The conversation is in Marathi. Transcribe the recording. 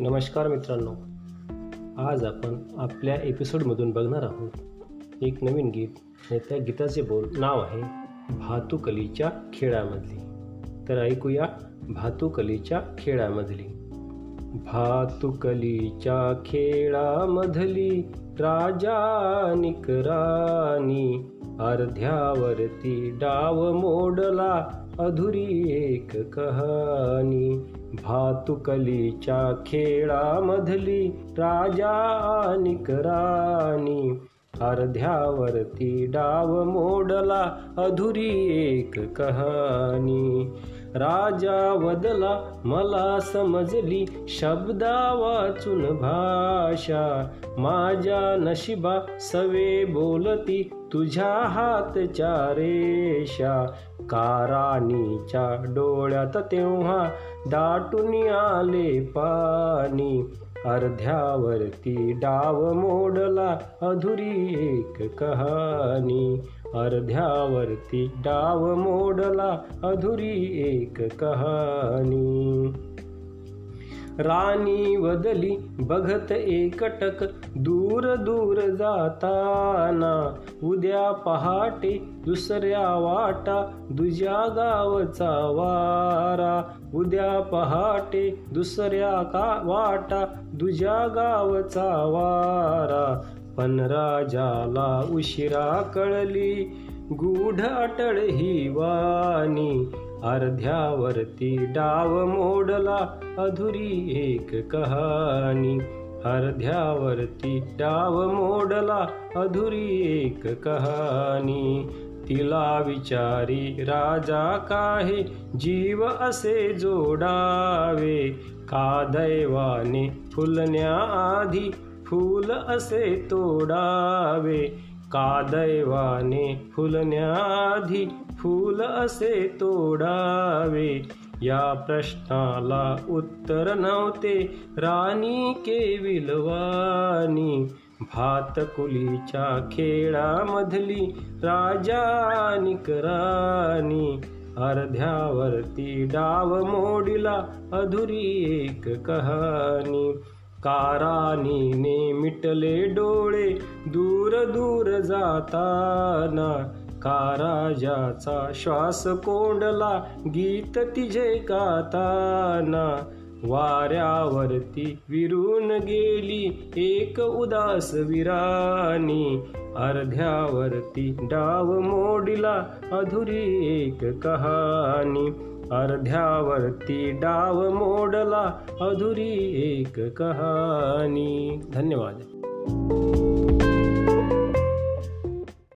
नमस्कार मित्रांनो. आज आपण आपल्या एपिसोडमधून बघणार आहोत एक नवीन गीत. आणि त्या गीताचे बोल नाव आहे भातुकलीच्या खेळामधली. तर ऐकूया भातुकलीच्या खेळामधली. भातुकलीच्या खेळामधली राजा निकराणी. अर्ध्यावरती डाव मोडला अधुरी एक कहाणी. भातुकलीच्या खेळामधली राजा निकरानी अर्ध्यावरती डाव मोडला अधुरी एक कहाणी. राजा वदला मला समजली शब्दा वाचून भाषा. माझ्या नशिबा सवे बोलती तुझ्या हातच्या रेषा. काराणीच्या डोळ्यात तेव्हा दाटून आले पाणी. अर्ध्यावरती डाव मोडला अधुरी एक कहाणी. अर्ध्यावरती डाव मोडला अधुरी एक कहाणी. राणी वदली बघत एकटक दूर दूर जाताना. उद्या पहाटे दुसऱ्या वाटा दुज्या गावचा वारा. उद्या पहाटे दुसऱ्या का वाटा दुज्या गावचा वारा. पण राजाला उशिरा कळली गूढ अटळ ही वाणी. अर्ध्यावरती डाव मोडला अधुरी एक कहाणी. अर्ध्यावरती डाव मोडला अधुरी एक कहाणी. तिला विचारी राजा काहे? जीव असे जोडावे. का दैवाने फुलण्याआधी फूल असे तोडावे? का दैवाने फुलण्याआधी फूल असे तोडावे? या प्रश्नाला उत्तर नव्हते. राणी केविलवानी भातकुलीच्या खेळामधली राजानिक राणी अर्ध्यावरती डाव मोडीला अधुरी एक कहाणी. कारानीने मिटले डोळे दूर दूर जाताना. काराजाचा श्वास कोंडला गीत तिझे गाताना. वाऱ्यावरती विरून गेली एक उदास विरानी. अर्ध्यावरती डाव मोडीला अधुरी एक कहाणी अर्ध्यावरती डाव मोडला अधुरी एक कहाणी. धन्यवाद.